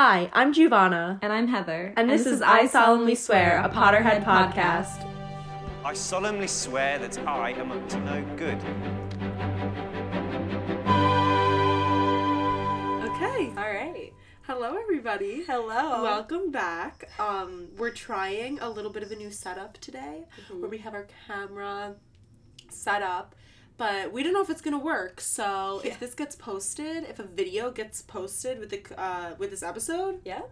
Hi, I'm Giovanna, And I'm Heather. and this, is I Solemnly Swear, a Potterhead podcast. I solemnly swear that I am up to no good. Okay. All right. Hello, everybody. Hello. Welcome back. Um, we're trying a little bit of a new setup today, where we have our camera set up, but we don't know if it's gonna work. So Yeah. if this gets posted, if a video gets posted with the uh, with this episode, Yeah.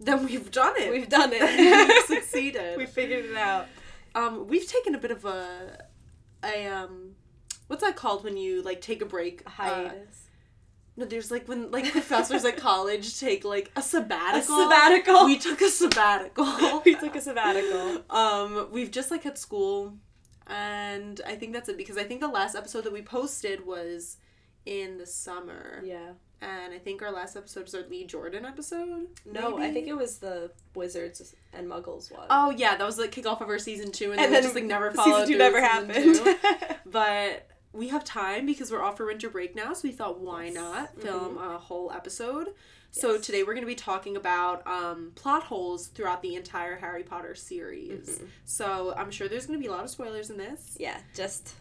then we've done it. We've done it. we've succeeded. we figured it out. Um, we've taken a bit of a, a um, what's that called when you like take a break? A Uh, hiatus. no, there's like when like professors at college take like a sabbatical. sabbatical. We took a sabbatical. we took a sabbatical. um, we've just like had school, and I think that's it because I think the last episode that we posted was in the summer, Yeah. and I think our last episode was our Lee Jordan episode. No, I think it was the Wizards and Muggles one. Oh yeah, that was like kickoff of our season two, and, and then, then just like never followed. season two through never happened. two. but we have time because we're off for winter break now, so we thought why Yes. not film mm-hmm. a whole episode. So today we're going to be talking about um, plot holes throughout the entire Harry Potter series. Mm-hmm. So I'm sure there's going to be a lot of spoilers in this. yeah, just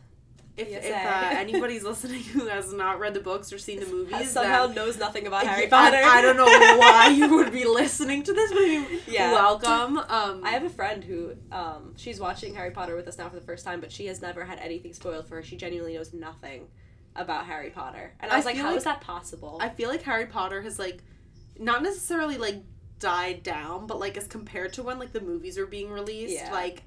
If, if uh, anybody's listening who has not read the books or seen the movies, somehow then- knows nothing about I- Harry Potter. I, I don't know why you would be listening to this, but Yeah. welcome. Um, I have a friend who, um, she's watching Harry Potter with us now for the first time, but she has never had anything spoiled for her. She genuinely knows nothing about Harry Potter, and I I was like, feel "How like- is that possible?" I feel like Harry Potter has like not necessarily like died down, but like as compared to when like the movies were being released, Yeah. like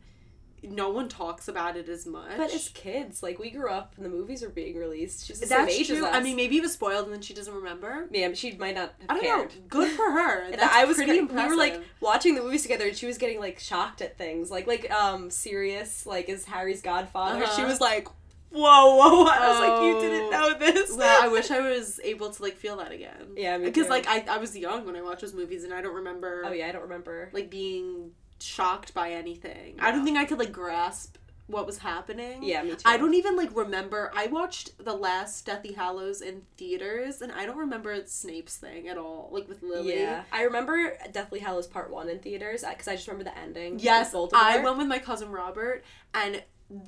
no one talks about it as much. But as kids, like we grew up and the movies were being released. She's the that's same age true. as us. I mean, maybe it was spoiled and then she doesn't remember. yeah, she might not have I don't cared. know. Good for her. And That's I was pretty impressive. We were like watching the movies together, and she was getting like shocked at things, like like um Sirius, like is Harry's godfather. She Uh-huh. was like, "Whoa, whoa!" whoa. I was like, "You Oh. didn't know this." well, I wish I was able to like feel that again. Yeah, Because like I, I was young when I watched those movies and I don't remember oh yeah, I don't remember. like being shocked by anything. I don't think I could like grasp what was happening. Yeah, me too. I don't even like remember. I watched the last Deathly Hallows in theaters, and I don't remember Snape's thing at all. Like with Lily. Yeah, I remember Deathly Hallows Part One in theaters because I just remember the ending. Yes, I went with my cousin Robert, and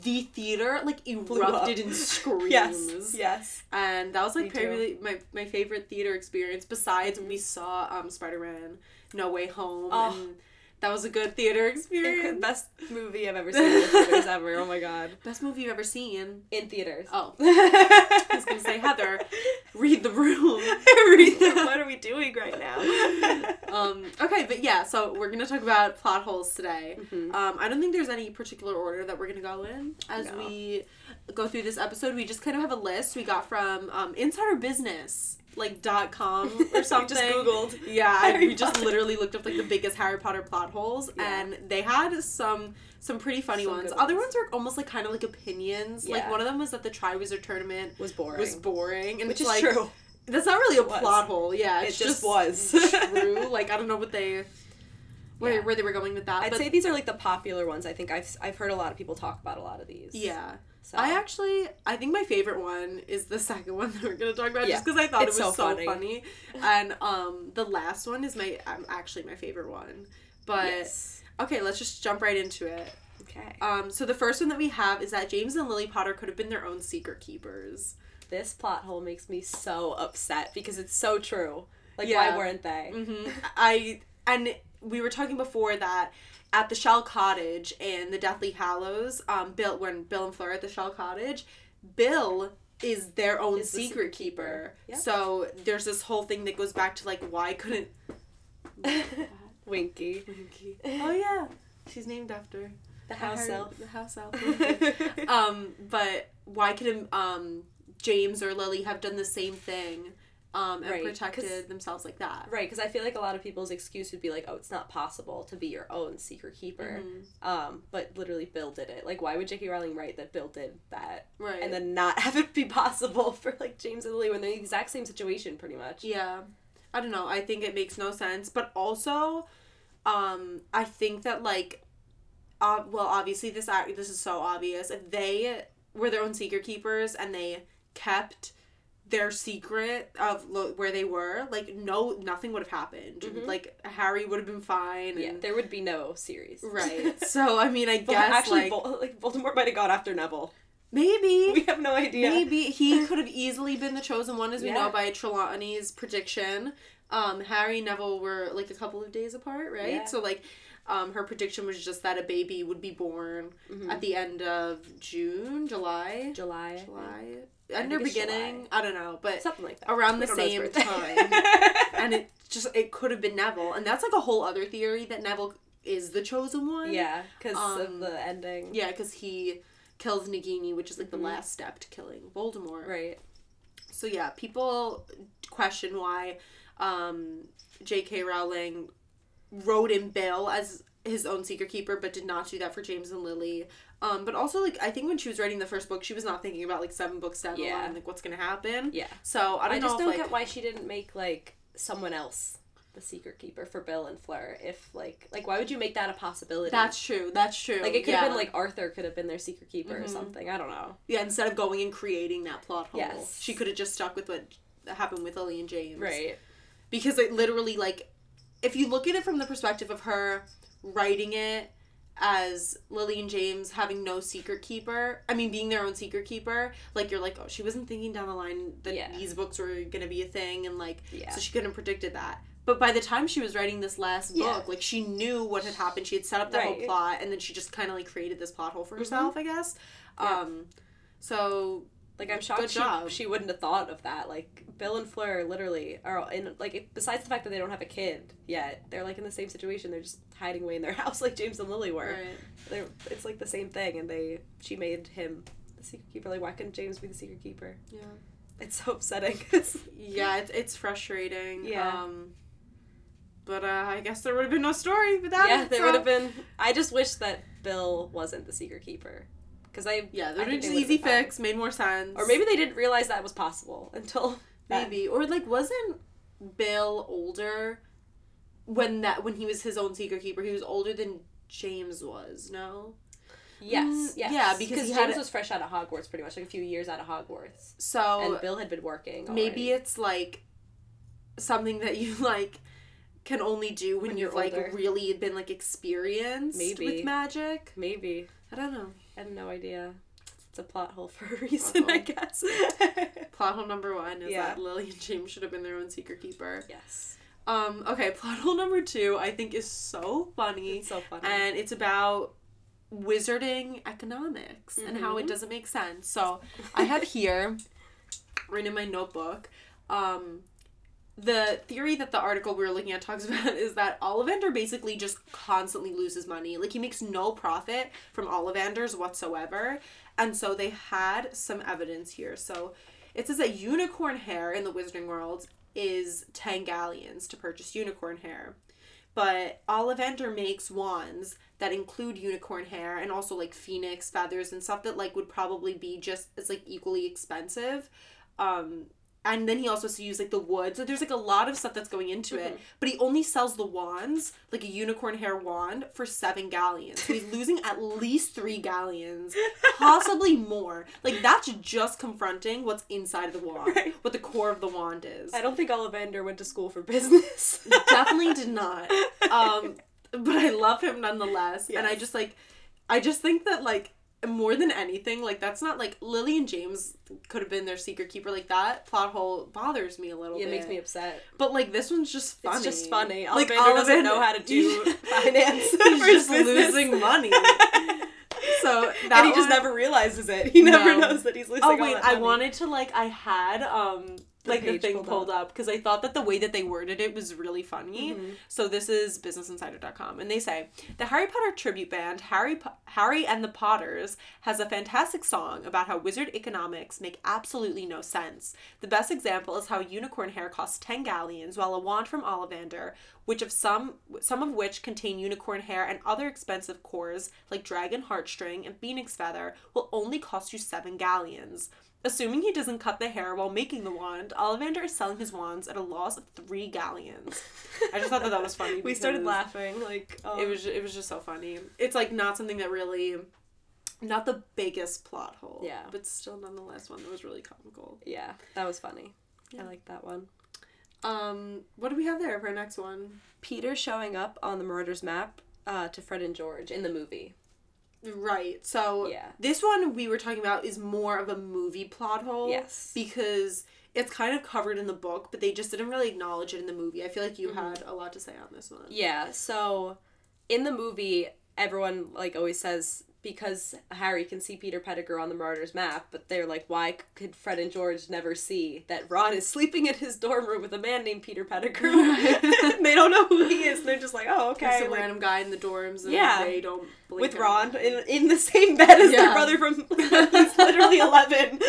the theater like erupted in screams. Yes, yes. And that was Me like too. my my favorite theater experience. Besides, when we saw um Spider Man No Way Home, Oh. and that was a good theater experience. Best movie I've ever seen in theaters ever. Oh my god. Best movie you've ever seen. In theaters. Oh, I was gonna say Heather, read the room. Read them. What are we doing right now? um, okay, but yeah, so we're gonna talk about plot holes today. Mhm. Um, I don't think there's any particular order that we're gonna go in as No. we go through this episode. We just kind of have a list we got from um, Insider Business, like dot com or something. just Googled. Yeah, Harry we just literally looked up like the biggest Harry Potter plot holes, Yeah. and they had some some pretty funny Some ones. Other ones. were almost like kind of like opinions. Like one of them was that the Triwizard Tournament Was boring. was boring, and Which it's is like, true. that's not really a plot hole. Yeah, It it's just was. true. Like I don't know what they where Yeah. where they were going with that. I'd say these are like the popular ones. I think I've I've heard a lot of people talk about a lot of these. yeah, So. I actually I think my favorite one is the second one that we're gonna talk about Yeah. just because I thought It's it was so so, funny. funny. and um the last one is my um, actually my favorite one. But Yes. okay, let's just jump right into it. Okay. Um, so the first one that we have is that James and Lily Potter could have been their own secret keepers. This plot hole makes me so upset because it's so true. Like Yeah. why weren't they? hmm I and we were talking before that at the Shell Cottage and the Deathly Hallows, um, Bill when Bill and Fleur are at the Shell Cottage, Bill is their own Is secret, secret keeper. So there's this whole thing that goes back to like why couldn't Winky. Winky? Oh yeah, she's named after The house elf. The house elf. Um, but why couldn't um James or Lily have done the same thing? Um, and Right, protected themselves like that. Right, because I feel like a lot of people's excuse would be like, "Oh, it's not possible to be your own secret keeper." Mhm. Um, but literally, Bill did it. Like, why would J.K. Rowling write that Bill did that, Right. and then not have it be possible for like James and Lily when they're in the exact same situation, pretty much? Yeah. I don't know. I think it makes no sense, but also um I think that like uh, well obviously this act this is so obvious. If they were their own secret keepers and they kept their secret of lo- where they were, like no, nothing would have happened. Like Harry would have been fine. Yeah, And, there would be no series. right. so I mean, I guess actually, like Vol- like Voldemort might have gone after Neville. maybe. We have no idea. Maybe he could have easily been the chosen one, as we Yeah. know by Trelawney's prediction. Um, Harry and Neville were like a couple of days apart, right? Yeah. So like, um, her prediction was just that a baby would be born Mm-hmm. at the end of June, July, July. July, end or beginning. July. I don't know, but Something like that. around We the don't know his same time. and it just it could have been Neville, and that's like a whole other theory that Neville is the chosen one. yeah, because of Um, the ending. yeah, because he kills Nagini, which is like the last step to killing Voldemort. Right. So yeah, people question why um, J.K. Rowling wrote in Bill as his own secret keeper, but did not do that for James and Lily. Um, but also, like, I think when she was writing the first book, she was not thinking about like seven books down the Yeah. line, like what's gonna happen. Yeah. So I I, don't know just if don't like get why she didn't make like someone else the secret keeper for Bill and Fleur. If like like why would you make that a possibility? that's true. That's true. like it could have yeah. been like Arthur could have been their secret keeper Mhm. or something. I don't know. yeah. Instead of going and creating that plot hole, Yes. she could have just stuck with what happened with Lily and James. Right. because it literally like if you look at it from the perspective of her writing it as Lily and James having no secret keeper, I mean being their own secret keeper, like you're like, oh, she wasn't thinking down the line that Yeah. these books were gonna be a thing and like Yeah. so she couldn't have predicted that. But by the time she was writing this last book, like she knew what had happened. She had set up that whole plot and then she just kinda like created this plot hole for herself, I guess. Yeah. Um so Like I'm shocked she, she wouldn't have thought of that. Like Bill and Fleur literally are in like besides the fact that they don't have a kid yet, they're like in the same situation. They're just hiding away in their house like James and Lily were. right. They're, it's like the same thing, and they she made him the secret keeper. Like why couldn't James be the secret keeper? Yeah. It's so upsetting. Yeah, it's, it's frustrating. Yeah. Um, but uh, I guess there would have been no story without yeah, it. there so- would have been. I just wish that Bill wasn't the secret keeper, because I Yeah, I there think was they just easy fix, made more sense. or maybe they didn't realize that was possible until that- maybe or like wasn't Bill older when that when he was his own secret keeper? He was older than James was. No. Yes, Mm, yes. yeah, because he James a- was fresh out of Hogwarts, pretty much like a few years out of Hogwarts, So and Bill had been working. maybe it's like something that you like can only do when, When you've you're like really been like experienced Maybe. with magic. maybe I don't know. I have no idea. It's a plot hole for a reason, I guess. Plot hole number one is Yeah. that Lily and James should have been their own secret keeper. yes, Um, okay, plot hole number two I think is so funny. it's so funny. And it's about wizarding economics and how it Mhm. doesn't make sense. So I have here, written in my notebook, um, the theory that the article we were looking at talks about is that Ollivander basically just constantly loses money. Like he makes no profit from Ollivanders whatsoever. And so they had some evidence here. So it says that unicorn hair in the wizarding world is 10 galleons to purchase unicorn hair. But Ollivander makes wands that include unicorn hair and also like phoenix feathers and stuff that like would probably be just as like equally expensive. Um and then he also has to use like the wood. So there's like a lot of stuff that's going into it. But he only sells the wands, like a unicorn hair wand, for seven galleons. So he's losing at least three galleons, possibly more. Like that's just confronting what's inside of the wand, Right. what the core of the wand is. I don't think Ollivander went to school for business. Definitely did not. Um, but I love him nonetheless. And I just like, I just think that like more than anything, like that's not like Lily and James could have been their secret keeper. Like that plot hole bothers me a little it bit. makes me upset. But like this one's just funny. It's just funny. Like doesn't know how to do finance. He's just business. losing money. So that and he just never realizes it. He never No. knows that he's losing. Oh wait, I wanted to like I had um The like the thing pulled pulled up because I thought that the way that they worded it was really funny. Mhm. So this is businessinsider.com and they say the Harry Potter tribute band Harry Po- Harry and the Potters has a fantastic song about how wizard economics make absolutely no sense. The best example is how unicorn hair costs 10 galleons while a wand from Ollivander, which of some some of which contain unicorn hair and other expensive cores like dragon heartstring and phoenix feather will only cost you 7 galleons. Assuming he doesn't cut the hair while making the wand, Ollivander is selling his wands at a loss of three galleons. I just thought that that was funny. we started laughing like um, It was it was just so funny. It's like not something that really not the biggest plot hole. Yeah. But still nonetheless one that was really comical. Yeah, that was funny. Yeah. I like that one. Um, what do we have there for our next one? Peter showing up on the Marauders map uh, to Fred and George in the movie. Right. So Yeah. this one we were talking about is more of a movie plot hole. Yes. Because it's kind of covered in the book, but they just didn't really acknowledge it in the movie. I feel like you Mm-hmm. had a lot to say on this one. Yeah, so in the movie, everyone like always says because Harry can see Peter Pettigrew on the Marauders map, but they're like, why could Fred and George never see that Ron is sleeping in his dorm room with a man named Peter Pettigrew? they don't know who he is. And they're just like, oh, Okay, some like, random guy in the dorms and Yeah. they don't with at Ron in, in the same bed as Yeah. their brother from he's literally 11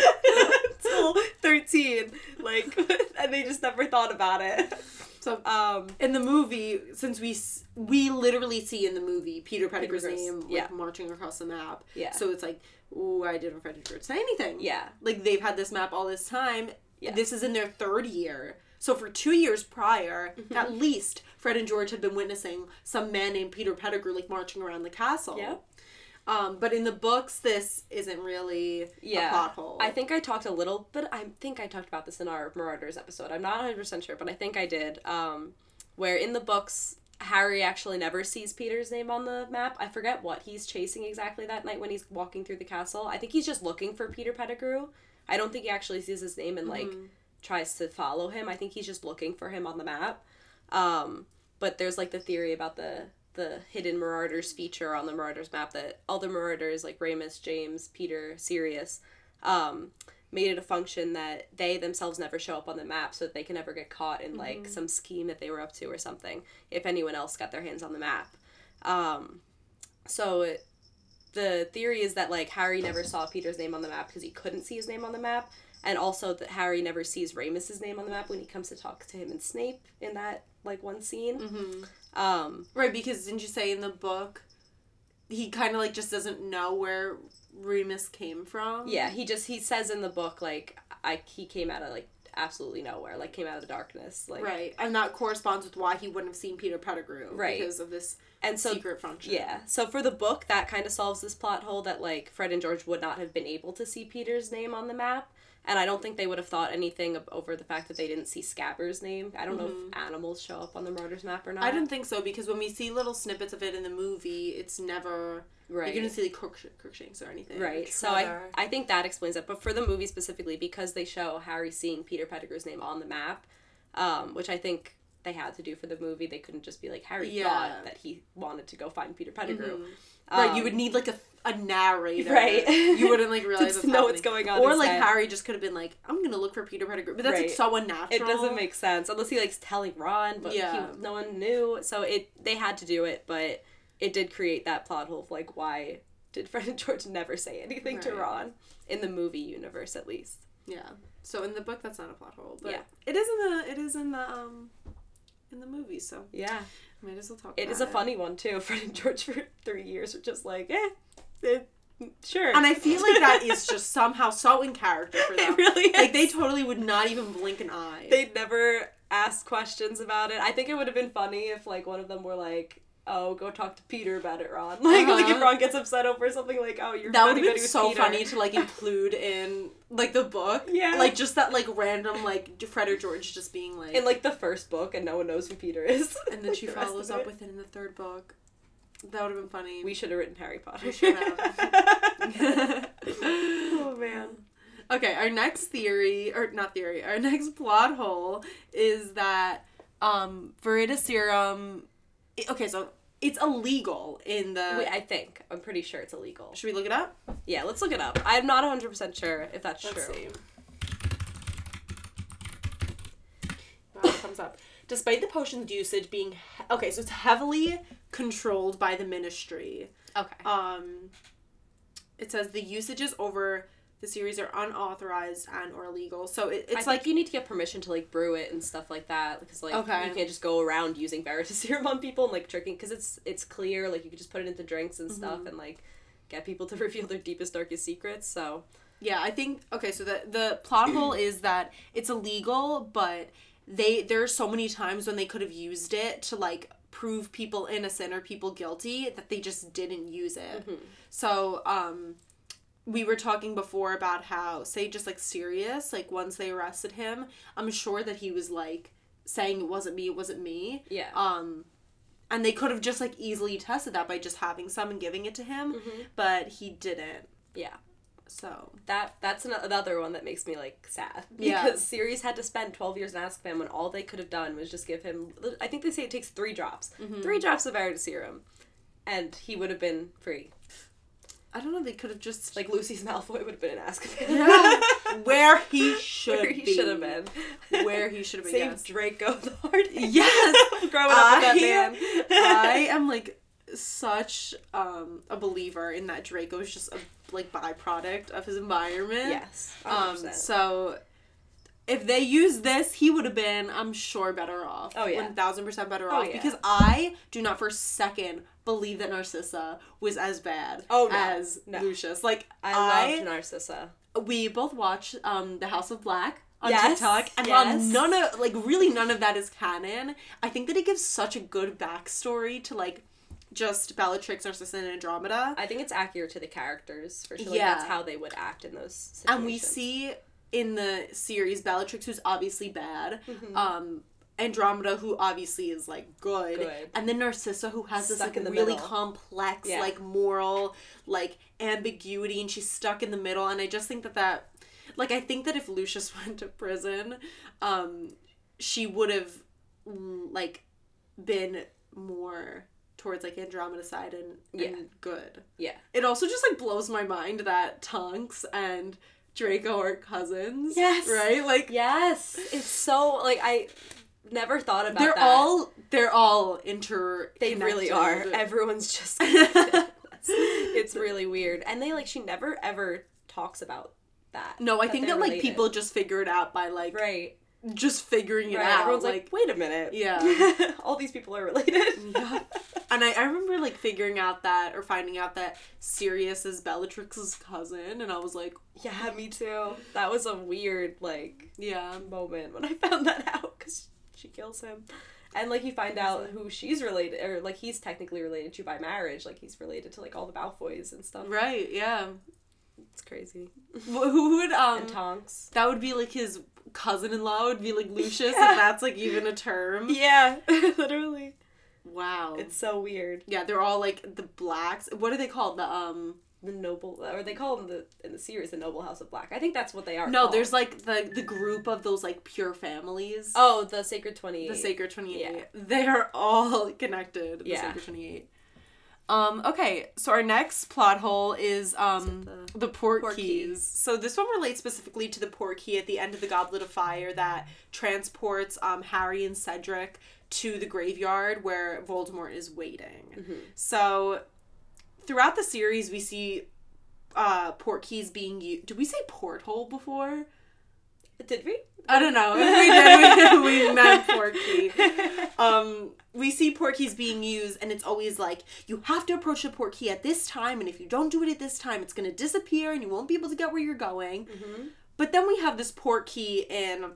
until 13 like and they just never thought about it So um in the movie, since we we literally see in the movie Peter Pettigrew's Pettigrew's- name like yeah. marching across the map. Yeah. So it's like, why didn't Fred and George say anything? yeah Like they've had this map all this time. Yeah. This is in their third year. So for two years prior, Mm-hmm. at least Fred and George had been witnessing some man named Peter Pettigrew like marching around the castle. Yep. Um, but in the books, this isn't really yeah a plot hole. I think I talked a little but I think I talked about this in our Marauders episode I'm not 100% sure but I think I did um where in the books Harry actually never sees Peter's name on the map. I forget what he's chasing exactly that night when he's walking through the castle. I think he's just looking for Peter Pettigrew. I don't think he actually sees his name and like Mm-hmm. tries to follow him. I think he's just looking for him on the map. Um, but there's like the theory about the the hidden Marauders feature on the Marauders map that all the Marauders like Remus, James, Peter, Sirius, um, made it a function that they themselves never show up on the map so that they can never get caught in like some scheme that they were up to or something if anyone else got their hands on the map. Um, so it, the theory is that like Harry never saw Peter's name on the map because he couldn't see his name on the map, and also that Harry never sees Remus's name on the map when he comes to talk to him and Snape in that like one scene. Mm-hmm. Um, Right, because didn't you say in the book he kind of like just doesn't know where Remus came from? yeah, he just he says in the book like I he came out of like absolutely nowhere, like came out of the darkness, like Right, and that corresponds with why he wouldn't have seen Peter Pettigrew. Right. Because of this and so secret function. Yeah. So for the book, that kind of solves this plot hole that like Fred and George would not have been able to see Peter's name on the map, and I don't think they would have thought anything of, over the fact that they didn't see Scabber's name. I don't know if animals show up on the Marauders map or not. I don't think so because when we see little snippets of it in the movie, it's never Right. You didn't see like Crooks- Crookshanks or anything. Right. So I I think that explains it. But for the movie specifically, because they show Harry seeing Peter Pettigrew's name on the map, um, which I think they had to do for the movie, they couldn't just be like Harry Yeah. thought that he wanted to go find Peter Pettigrew. right, Um, you would need like a, a narrator. Right. You wouldn't like realize To what's know what's going on Or in like. Harry just could have been like, I'm gonna look for Peter Pettigrew, but that's like so unnatural. it doesn't make sense unless he likes telling Ron, but Yeah. he, no one knew. So it they had to do it, but it did create that plot hole of like why did Fred and George never say anything to Ron in the movie universe at least? Yeah. So in the book, that's not a plot hole, but Yeah. it is in the it is in the um in the movie. So Yeah, might as well talk. it is a funny one too. Fred and George for three years were just like, eh, eh, sure. And I feel like that is just somehow so in character for them. it really Like they totally would not even blink an eye. They'd never ask questions about it. I think it would have been funny if like one of them were like. Oh, go talk to Peter about it, Ron. Like, like if Uh-huh. Ron gets upset over something, like, oh, you're that would been so Peter. funny to like include in like the book. Yeah. Like just that like random like Fred or George just being like, in like the first book, and no one knows who Peter is. and then she The follows up it. with it in the third book. That would have been funny. We should have written Harry Potter. We should oh man. Okay, our next theory, or not theory, our next plot hole is that um Veritaserum. I- Okay, so it's illegal in the. Wait, I think I'm pretty sure it's illegal. should we look it up? Yeah, let's look it up. I'm not 100 percent sure if that's Let's true. see. Wow, comes up. Despite the potion's usage being he- okay, so it's heavily controlled by the ministry. Okay. Um, it says the usages over the series are unauthorized and or illegal. So it, It's it's like you need to get permission to like brew it and stuff like that because like Okay. you can't just go around using Veritaserum on people and like tricking because it's it's clear like you could just put it into drinks and stuff Mm-hmm. and like get people to reveal their deepest darkest secrets. So Yeah, I think okay. So the the plot hole is that it's illegal, but they there are so many times when they could have used it to like prove people innocent or people guilty that they just didn't use it. Mhm. So, um we were talking before about how say just like Sirius, like once they arrested him, I'm sure that he was like saying it wasn't me, it wasn't me. Yeah. Um and they could have just like easily tested that by just having some and giving it to him, but he didn't. yeah. So, That that's ano- another one that makes me like sad Yeah. because Sirius had to spend twelve years in Azkaban when all they could have done was just give him. I think they say it takes three drops, Mm-hmm. three drops of Veritaserum, serum, and he would have been free. I don't know, they could have just Like Lucius Malfoy would have been in Azkaban. Yeah. where he should Where he should have been. Where he should have been. Save yes. Draco the hard. Yes. Growing up with that I- man. I am like such um a believer in that Draco is just a like byproduct of his environment. Yes. Um 100%. so if they used this, he would have been, I'm sure, better off. Oh, yeah. One thousand percent better Oh, off. yeah. Because I do not for a second believe that Narcissa was as bad Oh, no. as No. Lucius. Like I loved Narcissa. we both watched um the House of Black on Yes, TikTok, and while none of like really none of that is canon, I think that it gives such a good backstory to like just Bellatrix, Narcissa, and Andromeda, I think it's accurate to the characters for sure. Like, Yeah. that's how they would act in those situations. and we see in the series Bellatrix, who's obviously bad, um. Andromeda, who obviously is like good, Good. and then Narcissa, who has this like really middle. complex, Yeah. like moral, like ambiguity, and she's stuck in the middle. And I just think that that, like, I think that if Lucius went to prison, um, she would have, mm, like, been more towards like Andromeda side and, Yeah. and good. Yeah. It also just like blows my mind that Tonks and Draco are cousins. Yes. Right? Like Yes. It's so like I never thought about they're that. all they're all inter They really are. Everyone's just it's really weird. And they like she never ever talks about that. no, I that think that like related. people just figure it out by like Right. just figuring it Right. out. Everyone's like, like, wait a minute. Yeah. all these people are related. yeah. And I, I remember like figuring out that or finding out that Sirius is Bellatrix's cousin and I was like, yeah, me too. That was a weird like yeah. moment when I found that out because she kills him. And like you find out who she's related, or like he's technically related to by marriage. Like he's related to like all the Malfoys and stuff. Right, yeah. It's crazy. Wh- Who would um And Tonks. that would be like his cousin-in-law would be like Lucius if that's like even a term. Yeah, literally. Wow. It's so weird. yeah, they're all like the blacks. What are they called? The um The noble, or they call them the in the series the noble house of black. I think that's what they are. No, called. there's like the the group of those like pure families. oh the sacred twenty. the Sacred 28. Yeah. They are all connected. The Yeah. Sacred 28. Um, okay, so our next plot hole is um Is it the, port, port keys. keys? So this one relates specifically to the port key at the end of the Goblet of Fire that transports um Harry and Cedric to the graveyard where Voldemort is waiting. Mm-hmm. So throughout the series we see uh port keys being used. Did we say porthole before? Did we? I don't know. If we did, we, we meant port key. Um, we see port keys being used, and it's always like you have to approach the port key at this time, and if you don't do it at this time, it's gonna disappear, and you won't be able to get where you're going. But then we have this port key in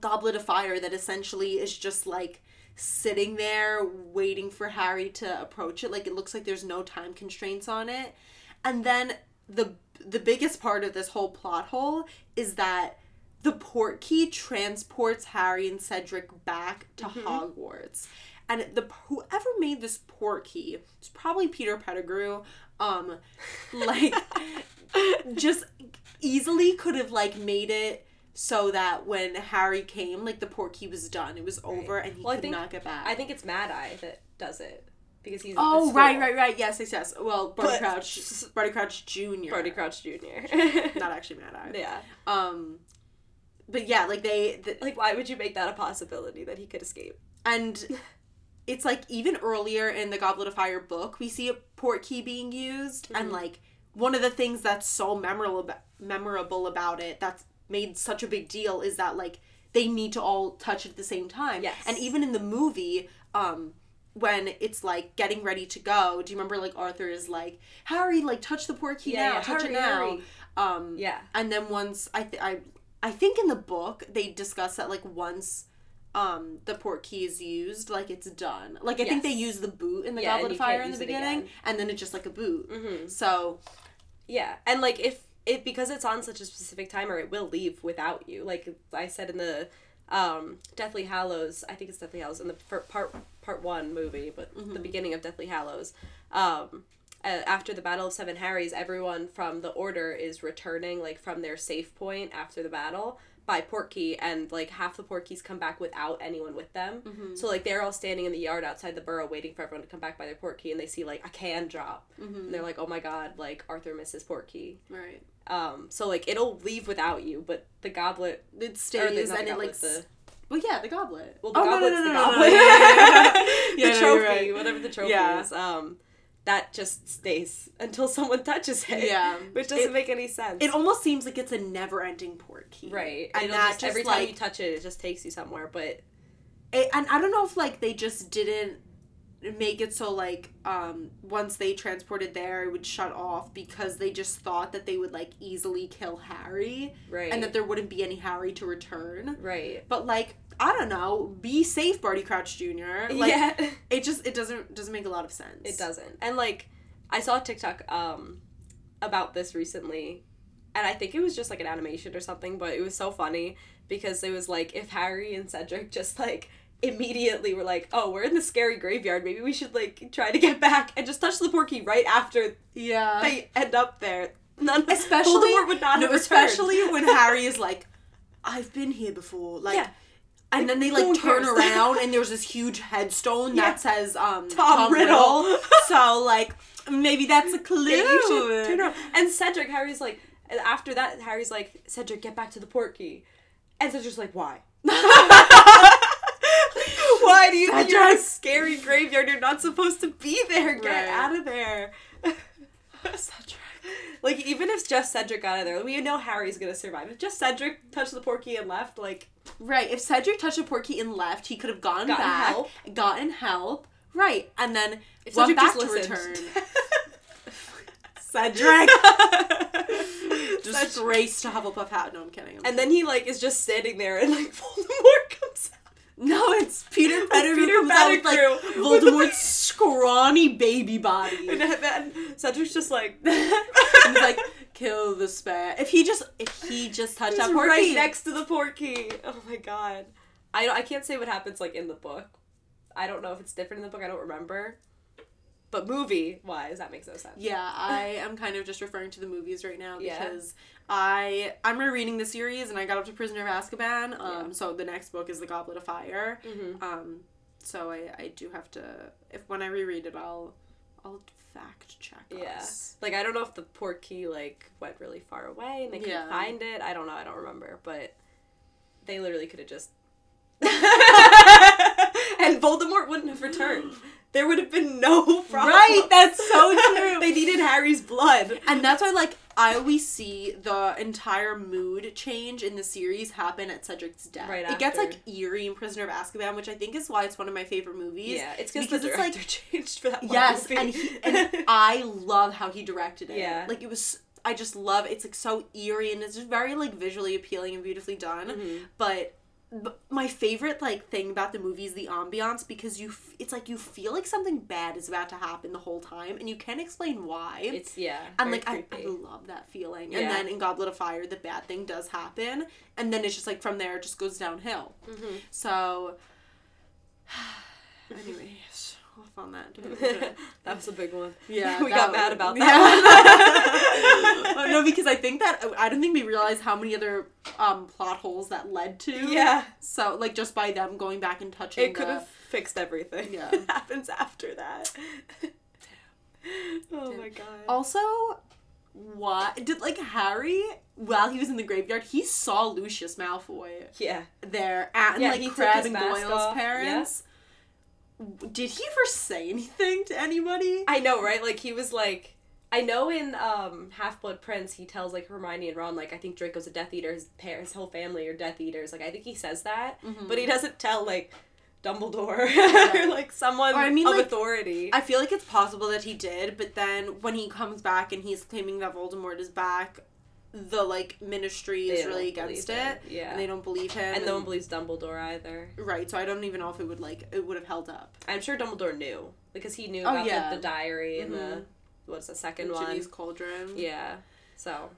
Goblet of Fire that essentially is just like sitting there waiting for Harry to approach it. Like it looks like there's no time constraints on it. And then the the biggest part of this whole plot hole is that the port key transports Harry and Cedric back to Hogwarts. And the whoever made this port key, it's probably Peter Pettigrew, um like just easily could have like made it so that when Harry came, like the port key was done. It was over and he Well, could think- not get back. I think it's Mad Eye that does it because he's. Oh right, right, right. Yes, yes, yes. Well, Barty But- Crouch, Barty Crouch Junior. Barty Crouch Jr. Not actually Mad Eye. yeah. Um, but yeah, like they, the, Like, why would you make that a possibility that he could escape? and it's like even earlier in the Goblet of Fire book, we see a port key being used, and like one of the things that's so memorable memorable about it that's made such a big deal is that like they need to all touch it at the same time. Yes. and even in the movie, um. When it's like getting ready to go, do you remember like Arthur is like Harry, like touch the port key Yeah, now, yeah, touch hurry, it now. hurry. Um, Yeah. and then once I th- I I think in the book they discuss that like once um the port key is used, like it's done. Like I think they use the boot in the Yeah, Goblet of Fire in the beginning, and then it's just like a boot. Mhm. So Yeah, and like if it because it's on such a specific timer, it will leave without you. Like I said in the um Deathly Hallows, I think it's Deathly Hallows in the part part one movie, but the beginning of Deathly Hallows. Um, after the Battle of Seven Harrys, everyone from the Order is returning like from their safe point after the battle by Portkey, and like half the Portkeys come back without anyone with them. So like they're all standing in the yard outside the burrow waiting for everyone to come back by their Portkey, and they see like a can drop, and they're like, "Oh my god!" Like Arthur misses Portkey. right, Um, so like it'll leave without you, but the goblet it the, stays the and it like. the, well, yeah, the goblet. well, the Oh, no, no, goblet's no, the no, no, no, goblet. yeah, yeah, yeah. the trophy, right. whatever the trophy is. Um, that just stays until someone touches it. Yeah. which doesn't It- make any sense. It almost seems like it's a never-ending port key, right, And It'll that just, just, every time like, you touch it, it just takes you somewhere. But it, and I don't know if like they just didn't make it so like um once they transported there it would shut off because they just thought that they would like easily kill Harry right, and that there wouldn't be any Harry to return. right, But like I don't know, be safe, Barty Crouch Jr. Like yeah, it just it doesn't doesn't make a lot of sense. it doesn't. And like, I saw a TikTok um about this recently, and I think it was just like an animation or something, but it was so funny because it was like if Harry and Cedric just like immediately were like, "Oh, we're in the scary graveyard. Maybe we should like try to get back and just touch the portkey right after Yeah. they end up there." None, especially Voldemort would not no, especially when Harry is like, I've been here before. Like Yeah. And then they like turn cares. around and there's this huge headstone Yeah. that says um Tom Riddle. so like maybe that's a clue. Yeah, turn around. And Cedric, Harry's like, after that, Harry's like, Cedric, get back to the portkey. And Cedric's like, why? Why do you think you're in a scary graveyard? You're not supposed to be there. Get Right. out of there. like even if just Cedric got out of there, we know Harry's gonna survive. If just Cedric touched the portkey and left, like Right. If Cedric touched the portkey and left, he could have gone Gotten back, help. gotten help. Right. And then if went Cedric back just to listened. return. Cedric. Just Disgrace to Hufflepuff hat. No, I'm kidding. I'm and then he like is just standing there and like Voldemort comes out. No, it's Peter Pettigrew Peter comes out with, like Pettigrew with Voldemort's scrawny baby body. And then Cedric's just like He's like, kill the spare. If he just, if he just touched that portkey, right next to the portkey. Oh my god. I don't, I can't say what happens like in the book. I don't know if it's different in the book. I don't remember. But movie wise, that makes no sense. Yeah, I am kind of just referring to the movies right now because I I'm rereading the series and I got up to Prisoner of Azkaban. Um, Yeah. so the next book is The Goblet of Fire. Mm-hmm. Um, so I I do have to if when I reread it I'll I'll fact check. Yeah. us. Like I don't know if the portkey like went really far away and they couldn't Yeah. find it. I don't know. I don't remember. But they literally could have just. and Voldemort wouldn't have returned. There would have been no problem. Right, that's so true. they needed Harry's blood. And that's why, like, I always see the entire mood change in the series happen at Cedric's death. Right It gets after. like eerie in Prisoner of Azkaban, which I think is why it's one of my favorite movies. Yeah, it's because the it's director like- changed for that one Yes, movie. and he, and I love how he directed it. Yeah. like it was. I just love it's like so eerie and it's just very like visually appealing and beautifully done. Mhm. But, but my favorite like thing about the movie is the ambiance because you f- it's like you feel like something bad is about to happen the whole time and you can't explain why. It's yeah, and like I, I love that feeling. Yeah. And then in Goblet of Fire, the bad thing does happen, and then it's just like from there it just goes downhill. Mhm. So, anyways, off on that. that was a big one. Yeah, we got was- mad about yeah. that. Oh, no, because I think that I don't think we realized how many other um, plot holes that led to. yeah, So like just by them going back and touching. it could the- have fixed everything. Yeah. it happens after that. oh my god. Also, what did like Harry while he was in the graveyard? He saw Lucius Malfoy yeah. there and Yeah, like Crabbe and Goyle's parents. Did he ever say anything to anybody? I know, right? Like he was like. I know in um, Half Blood Prince he tells like Hermione and Ron like I think Draco's a Death Eater. His par- his whole family are Death Eaters. Like I think he says that, Mhm. but he doesn't tell like Dumbledore Yeah. or like someone Or, I mean, of like, authority. I feel like it's possible that he did, but then when he comes back and he's claiming that Voldemort is back, the like ministry is really against it. him. Yeah. And they don't believe him. and no one believes Dumbledore either. Right, so I don't even know if it would like it would have held up. I'm sure Dumbledore knew because he knew Oh, about yeah. the, the diary and the Mhm. what's the second one? Ginny's cauldron. Yeah. So.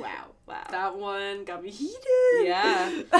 Wow. Wow. That one got me heated. Yeah.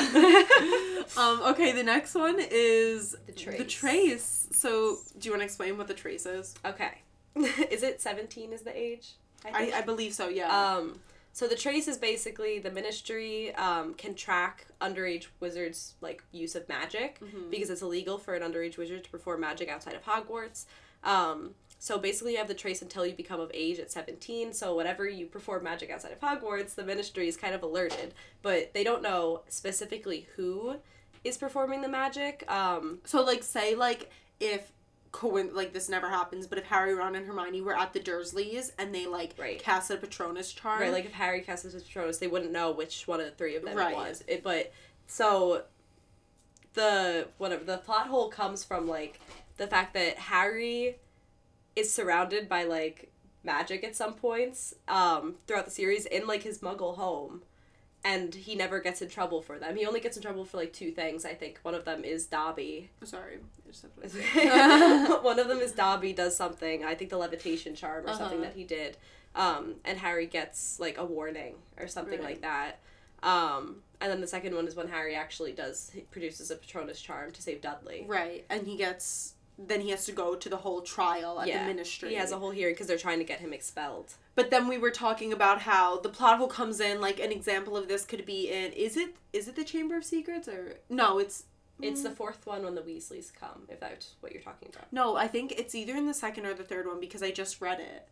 um, okay, the next one is The trace. The trace. trace. So, do you want to explain what the trace is? okay. is it 17 is the age? I, I believe so, yeah. Um, so the trace is basically the ministry um, can track underage wizards' like use of magic Mm-hmm. because it's illegal for an underage wizard to perform magic outside of Hogwarts. Um, so basically, you have the trace until you become of age at seventeen. So whenever you perform magic outside of Hogwarts, the ministry is kind of alerted, but they don't know specifically who is performing the magic. Um, so, like, say, like, if coin like this never happens, but if Harry, Ron, and Hermione were at the Dursleys and they like Right. cast a Patronus charm, Right, like if Harry casts his Patronus, they wouldn't know which one of the three of them Right. it was. It, but so the whatever the plot hole comes from like the fact that Harry is surrounded by like magic at some points um throughout the series in like his muggle home and he never gets in trouble for them. He only gets in trouble for like two things, I think. One of them is Dobby. sorry, I just have to- One of them is Dobby does something. I think the levitation charm or something Uh-huh. that he did. Um, and Harry gets like a warning or something Right. like that. Um, and then the second one is when Harry actually does he produces a Patronus charm to save Dudley. right, and he gets then he has to go to the whole trial at the ministry. He has a whole hearing because they're trying to get him expelled. But then we were talking about how the plot hole comes in. Like an example of this could be in is it is it the Chamber of Secrets or no? It's It's Mm. the fourth one when the Weasleys come, if that's what you're talking about. no. I think it's either in the second or the third one because I just read it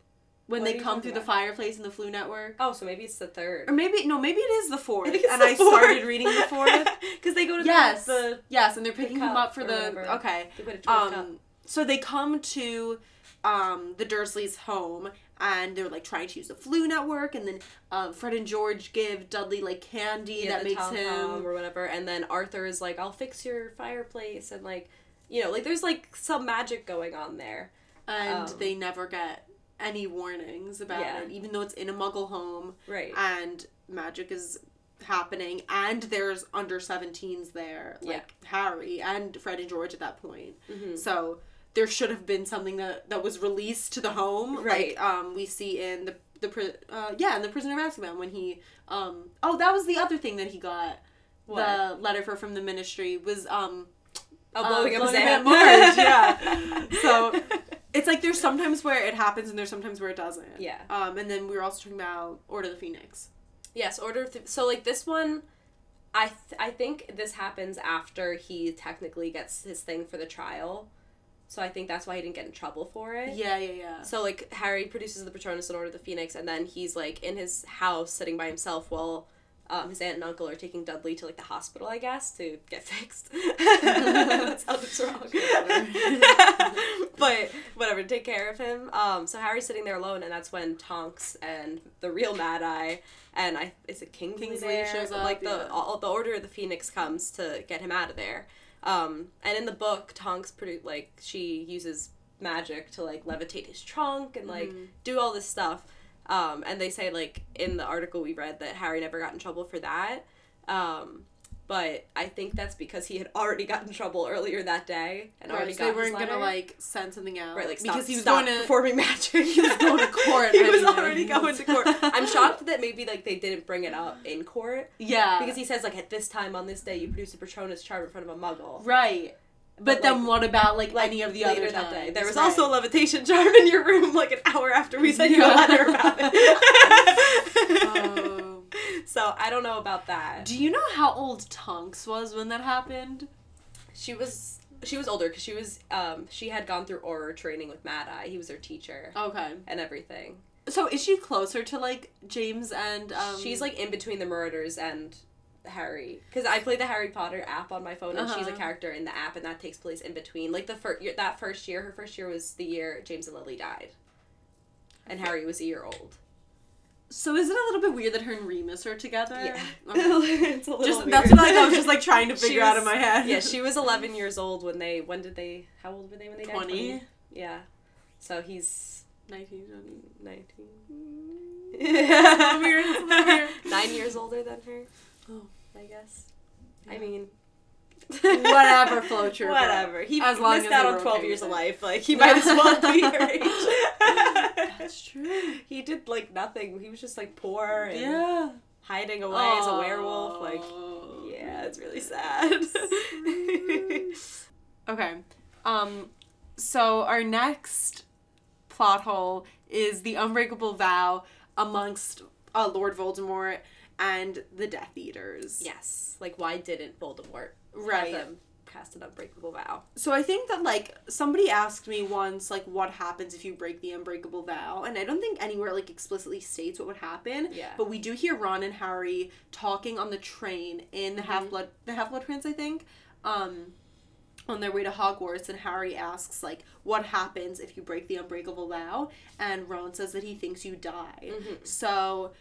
when What they come through the fireplace in the Floo Network. Oh, so maybe it's the third. Or maybe no, maybe it is the fourth. I and the I fourth. started reading the fourth. Because they go to yes, the, the yes, and they're picking him up for the whatever. okay. the Um, so they come to um, the Dursleys' home and they're like trying to use the Floo network and then um, Fred and George give Dudley like candy yeah, that makes him or whatever, and then Arthur is like, "I'll fix your fireplace," and like, you know, like there's like some magic going on there. and um, they never get any warnings about Yeah. it even though it's in a muggle home Right. and magic is happening and there's under 17s there like Yeah. Harry and Fred and George at that point. Mhm. So there should have been something that that was released to the home, Right. Like um, we see in the the pri- uh, yeah in the Prisoner of Azkaban when he um oh that was the other thing that he got What? the letter for from the Ministry was um Oh, uh, blowing up blowing his up. Marge, yeah. So it's like there's sometimes where it happens and there's sometimes where it doesn't. Yeah. Um, and then we were also talking about Order of the Phoenix. yes, Order. Of Th- so like this one, I th- I think this happens after he technically gets his thing for the trial. So I think that's why he didn't get in trouble for it. Yeah, yeah, yeah. So like Harry produces the Patronus in Order of the Phoenix, and then he's like in his house sitting by himself while um, his aunt and uncle are taking Dudley to like the hospital, I guess, to get fixed. that sounds wrong. but whatever, take care of him. Um, so Harry's sitting there alone, and that's when Tonks and the real Mad Eye and I is it Kingsley, Kingsley there? shows up, Like the yeah. all, the Order of the Phoenix comes to get him out of there. Um, and in the book, Tonks produ- like she uses magic to like levitate his trunk and like Mm-hmm. do all this stuff. Um, and they say like in the article we read that Harry never got in trouble for that. Um, but I think that's because he had already gotten in trouble earlier that day and already so got they weren't gonna like send something out. Right, like because stop, he was going to performing magic. He was going to court he was anyway. already going to court. I'm shocked that maybe like they didn't bring it up in court Yeah. because he says like at this time on this day you produced a Patronus charm in front of a Muggle. Right. But, But, then like- what about like, Like any of the other that day, there was Right. also a levitation charm in your room like an hour after we sent you a letter about it. Oh. So I don't know about that. Do you know how old Tonks was when that happened? She was she was older because she was um she had gone through Auror training with Mad Eye. He was her teacher Okay. and everything. So is she closer to like James and um she's like in between the Marauders and Harry because I play the Harry Potter app on my phone and she's a Uh-huh. character in the app and that takes place in between like the first that first year her first year was the year James and Lily died and Harry was a year old So is it a little bit weird that her and Remus are together? yeah Okay. it's a little Just weird. that's what like, I was just like trying to figure out in my head. yeah she was 11 years old when they when did they how old were they when they died 20? yeah so he's 19. 19 weird, it's a little weird. Nine years older than her. Oh. I guess. I mean. Whatever, Flow Trooper. Whatever. He As long missed as out on 12 okay years of life. Like, he might as well be your age. That's true. He did, like, nothing. He was just, like, poor and Yeah. hiding away as a werewolf. Like, yeah, it's really sad. Okay. Um so our next plot hole is the unbreakable vow amongst uh, Lord Voldemort and the Death Eaters. yes. Like, why didn't Voldemort Right. them cast an unbreakable vow? So I think that like somebody asked me once like what happens if you break the unbreakable vow and I don't think anywhere like explicitly states what would happen. Yeah. But we do hear Ron and Harry talking on the train in the Half Blood the Half Blood Prince I think. Um on their way to Hogwarts and Harry asks like what happens if you break the unbreakable vow and Ron says that he thinks you die. So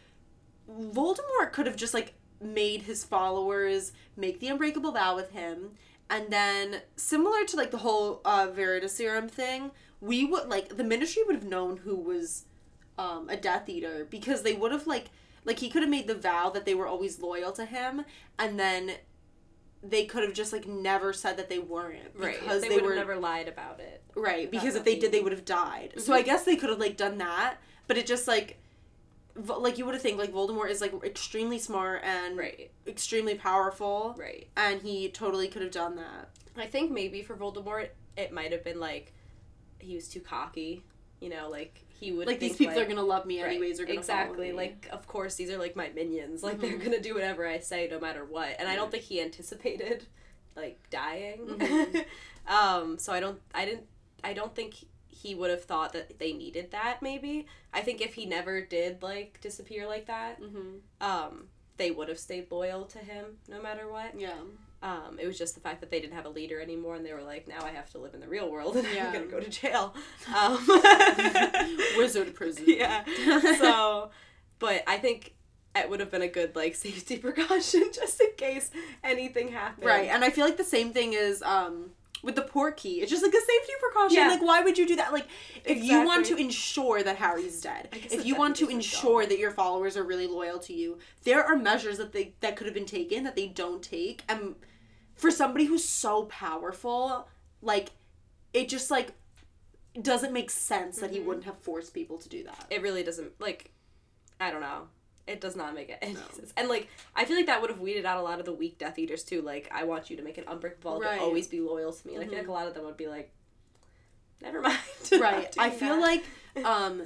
Voldemort could have just like made his followers make the unbreakable vow with him and then similar to like the whole uh Veritaserum thing, we would like the ministry would have known who was um a Death Eater because they would have like like he could have made the vow that they were always loyal to him and then they could have just like never said that they weren't Right. because they, they, would were have never lied about it. Right, About because if they did, they would have died. So I guess they could have like done that, but it just like, like you would have think like Voldemort is like extremely smart and Right. extremely powerful, Right. and he totally could have done that. I think maybe for Voldemort, it might have been like he was too cocky. You know, like he would Like these people like, are gonna love me right, anyways. Exactly like of course these are like my minions. Like they're Mhm. gonna do whatever I say no matter what. And I don't think he anticipated like dying. Mhm. um. So I don't. I didn't. I don't think he would have thought that they needed that. Maybe I think if he never did like disappear like that, hmm um, they would have stayed loyal to him no matter what. Yeah. Um, it was just the fact that they didn't have a leader anymore, and they were like, "Now I have to live in the real world, and Yeah. I'm gonna go to jail." Um, Wizard prison. yeah. So, but I think it would have been a good like safety precaution just in case anything happened. Right, and I feel like the same thing is um with the portkey. It's just like a safety precaution. Yeah. Like, why would you do that? Like, if you want to ensure that Harry's dead, if you want to Death Eaters are ensure that your followers are really loyal to you, there are measures that they that could have been taken that they don't take. And for somebody who's so powerful, like, it just like doesn't make sense that he Mhm. wouldn't have forced people to do that. It really doesn't like. I don't know. It does not make any No. sense. And like, I feel like that would have weeded out a lot of the weak Death Eaters too. Like, I want you to make an unbreakable vow Right. to always be loyal to me. Like, I feel like a lot of them would be like, never mind. right. I feel that. like um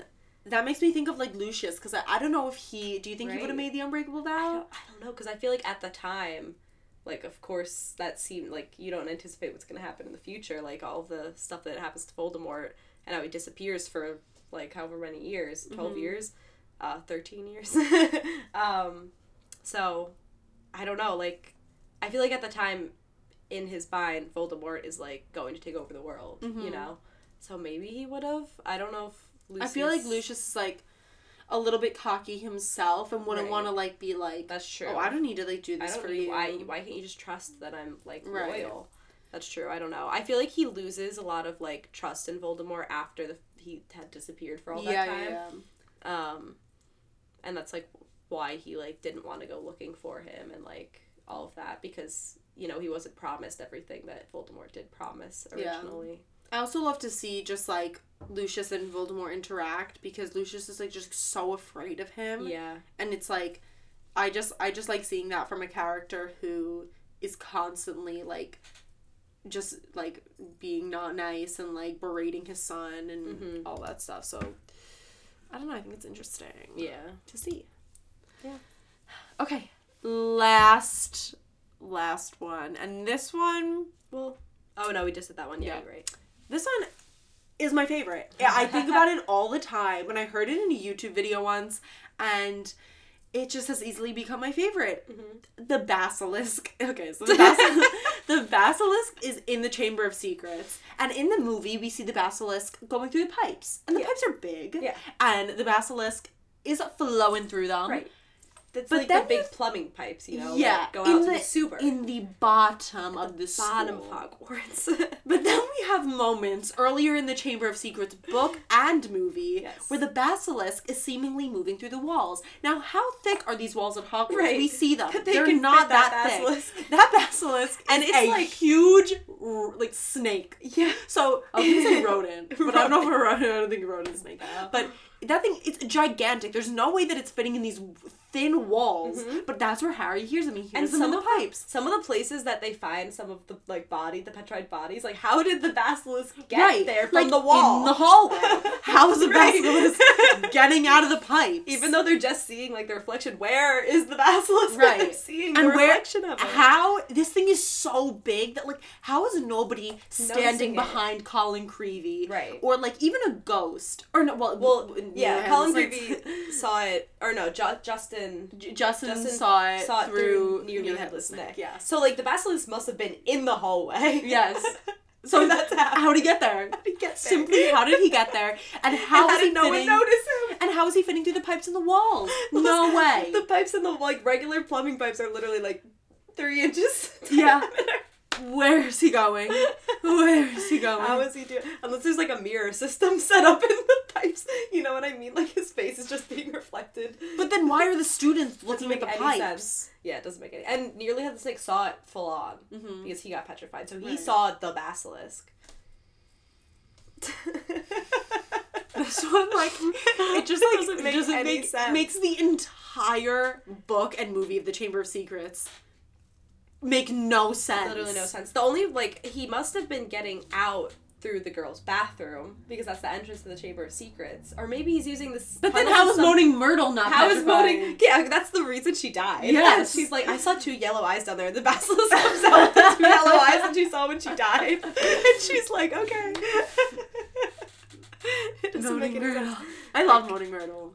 that makes me think of like Lucius because I, I don't know if he do you think he would have made the unbreakable I vow? don't, I don't know because I feel like at the time, like of course that seemed like you don't anticipate what's gonna happen in the future, like all the stuff that happens to Voldemort and how he disappears for like however many years, 12 Mhm. years, uh, thirteen years. um, so I don't know. Like I feel like at the time, in his mind, Voldemort is like going to take over the world. You Mhm. know, so maybe he would have. I don't know if. Lucius... I feel like Lucius- is like a little bit cocky himself and wouldn't Right. want to like be like, That's true. oh, I don't need to like do this for you. why. Why can't you just trust that I'm like Right. loyal? That's true. I don't know. I feel like he loses a lot of like trust in Voldemort after the he had disappeared for all that yeah, time. yeah, yeah. Um, and that's like why he like didn't want to go looking for him and like all of that because you know he wasn't promised everything that Voldemort did promise Yeah. originally. I also love to see just like Lucius and Voldemort interact because Lucius is like just so afraid of him. Yeah. and it's like i just i just like seeing that from a character who is constantly like just like being not nice and like berating his son and Mhm. all that stuff so i don't know i think it's interesting Yeah. to see Yeah. okay last last one and this one Well. Oh no, we just did that one. Yeah, Yeah. right. this one is my favorite. Yeah, I think about it all the time. When I heard it in a YouTube video once, and it just has easily become my favorite. Mhm. The basilisk. Okay, so the basilisk, the basilisk is in the Chamber of Secrets, and in the movie we see the basilisk going through the pipes, and the Yeah. pipes are big. Yeah. and the basilisk is flowing through them. Right. That's But like the big plumbing pipes, you know. Yeah, That go in out to the- the sewer. In the bottom of the bottom school. of Hogwarts. But then we have moments earlier in the Chamber of Secrets book and movie Yes. where the basilisk is seemingly moving through the walls. Now, how thick are these walls at Hogwarts? Right. We see them. They They're not that that, basilisk. thick. That basilisk And is it's a like- huge, like snake. Yeah. So I was gonna say rodent, but I don't know if a rodent. I don't think a rodent snake. Yeah. But that thing, it's gigantic. There's no way that it's fitting in these thin walls. But that's where Harry hears them. He hears Mm-hmm. And them some in of the pipes. the some of the places that they find some of the like body, the petrified bodies, like how did the basilisk get right there from like, the wall? in the hallway. How is the Right. basilisk getting out of the pipes? Even though they're just seeing like the reflection, where is the basilisk? Right. They're seeing and the where reflection of it. how this thing is so big that like how is nobody standing it. behind Colin Creevey Right. or like even a ghost or no well well, in yeah, Colin hands, like- Creevey saw it, or no, Ju- Justin J- Justin, Justin saw it saw it through, Nearly Near the Headless Nick. Yes. So like the basilisk must have been in the hallway. Yes. so that's how. how did he get there? How did he get there? Simply, how did he get there? And how and how did no fitting? one notice him? And how is he fitting through the pipes in the walls? No way. The pipes in the like regular plumbing pipes are literally like three inches. Yeah. Where is he going? Where is he going? How is he doing? Unless there's like a mirror system set up in the pipes. You know what I mean? Like his face is just being reflected. but then why are the students looking at the pipes? sense. Yeah, it doesn't make any. And nearly had the snake saw it full on Mhm. because he got petrified. So he Right. saw the basilisk. This one, like, it just like doesn't make doesn't any make sense. makes the entire book and movie of the Chamber of Secrets make no sense. Literally no sense. The only like he must have been getting out through the girls' bathroom because that's the entrance to the Chamber of Secrets, or maybe he's using this. But then how is Moaning Myrtle not How is moaning? Yeah, that's the reason she died. Yes. she's like, I saw two yellow eyes down there. and The basilisk comes out with two yellow eyes, and she saw when she died, and she's like, okay. it doesn't Moaning make any Myrtle. sense. I love Moaning Myrtle.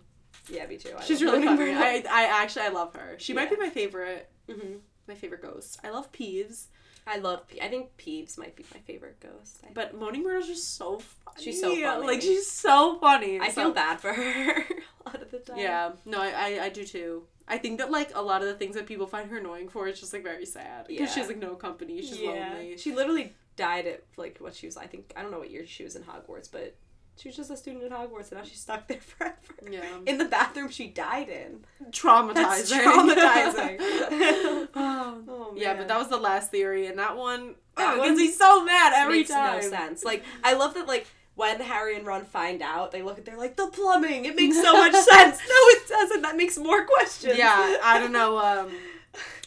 Yeah, me too. I She's really funny. I, I actually I love her. She might be my favorite Mhm. My favorite ghost. I love Peeves, I love. Pe- I think Peeves might be my favorite ghost. I, but Moaning Myrtle's just so funny. She's so funny. Like she's so funny. I So- feel bad for her a lot of the time. Yeah, no, I, I I do too. I think that like a lot of the things that people find her annoying for is just like very sad because she has like no company. She's yeah. lonely. She literally died at like what she was. I think I don't know what year she was in Hogwarts, but she was just a student at Hogwarts, and now she's stuck there forever. Yeah. In the bathroom she died in. traumatizing. That's traumatizing. oh. Oh, Yeah, but that was the last theory, and that one That oh, one gets me so mad every makes time. no sense. Like I love that. Like when Harry and Ron find out, they look at they're like the plumbing. It makes so much sense. No, it doesn't. That makes more questions. Yeah, I don't know um,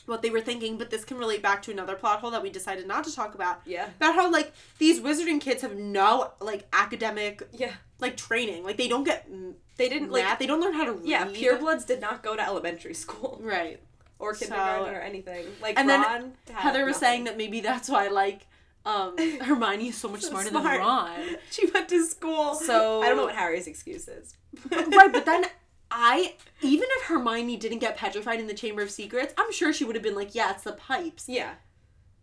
what they were thinking, but this can relate back to another plot hole that we decided not to talk about. Yeah. About how like these wizarding kids have no like academic Yeah. like training. Like they don't get They didn't math. like. they don't learn how to read. Yeah, purebloods did not go to elementary school Right. or So- kindergarten or anything. Like And then Ron had Heather was nothing. saying that maybe that's why like um Hermione is so much So smarter smart. than Ron. she went to school. So- I don't know what Harry's excuse is. right, but then I even if Hermione didn't get petrified in the Chamber of Secrets, I'm sure she would have been like, yeah, it's the pipes. yeah,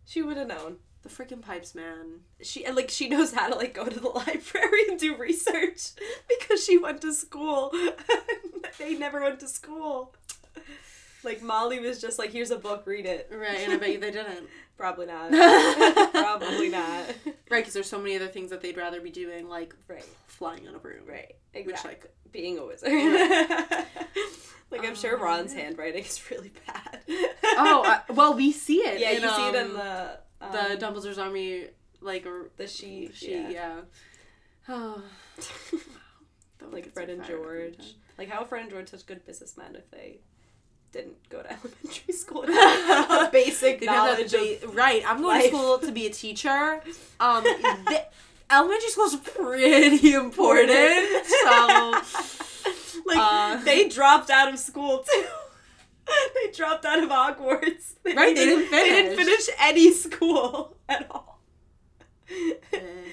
she would have known. The freaking pipes, man. She and like she knows how to like go to the library and do research because she went to school. they never went to school. Like Molly was just like, "Here's a book, read it." Right, and I bet you they didn't. Probably not. Probably not. Right, because there's so many other things that they'd rather be doing, like Right. flying on a broom. Right. Which, like, Being a wizard. like I'm sure Oh, Ron's handwriting is really bad. oh, I, well, we see it. yeah, in, you see it in um, the um, the Dumbledore's army, like, or the sheet. she, yeah. yeah. Oh, Don't like Fred and fired up every George. Like how Fred and George such good businessmen if they didn't go to elementary school? basic They knowledge ba- right. I'm going life. to school to be a teacher. Um, the, elementary school's pretty important. So like Uh, they dropped out of school too. they dropped out of Hogwarts. Right, they didn't finish. They didn't finish. any school at all.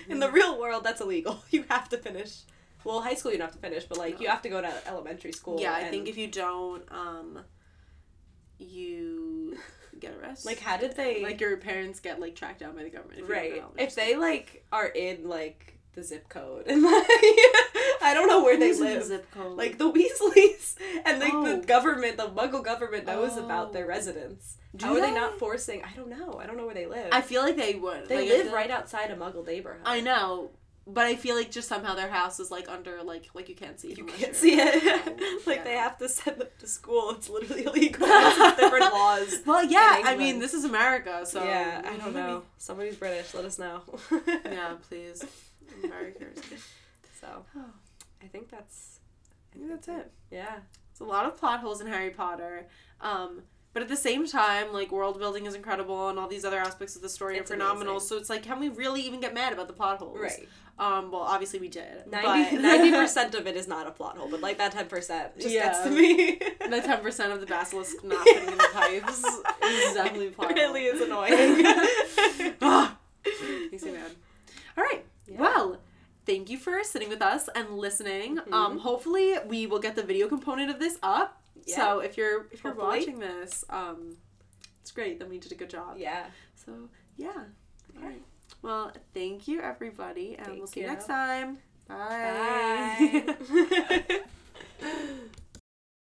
In the real world, that's illegal. You have to finish. Well, high school you don't have to finish, but like you have to go to elementary school. yeah, I think if you don't, um, you get arrested. like how did they like your parents get like tracked down by the government. If you don't go to right if they like are in like the zip code and like I don't know where they Who's in the live. zip code. Like the Weasleys and like Oh. the government, the Muggle government knows about their oh. residence. Do How are they they? not forcing? I don't know. I don't know where they live. I feel like they would. they Like, live right outside a Muggle neighborhood. I know, but I feel like just somehow their house is like under like like you can't see. it You can't see it. like Yeah. they have to send them to school. It's literally illegal. It's different laws. Well, yeah. I mean, this is America, so yeah, I don't know. Somebody's British. Let us know. yeah, please. I'm very curious. So, I think that's. I think that's it. Yeah. It's a lot of plot holes in Harry Potter. Um, but at the same time, like world building is incredible, and all these other aspects of the story It's are phenomenal. amazing. So it's like, can we really even get mad about the plot holes? Right. Um. Well, obviously we did. 90 percent of it is not a plot hole, but like that ten percent just Yeah. gets to me. the ten percent of the basilisk not fitting in the pipes is definitely a plot It really hole. is annoying. Ah, makes me mad. All right. Yeah. Well, thank you for sitting with us and listening. Um, hopefully we will get the video component of this up. Yeah. So if you're if you're Hopefully. watching this, um, it's great. Then we did a good job. yeah. So yeah. All right. Well, thank you everybody, and we'll see you you. next time. Bye. Bye.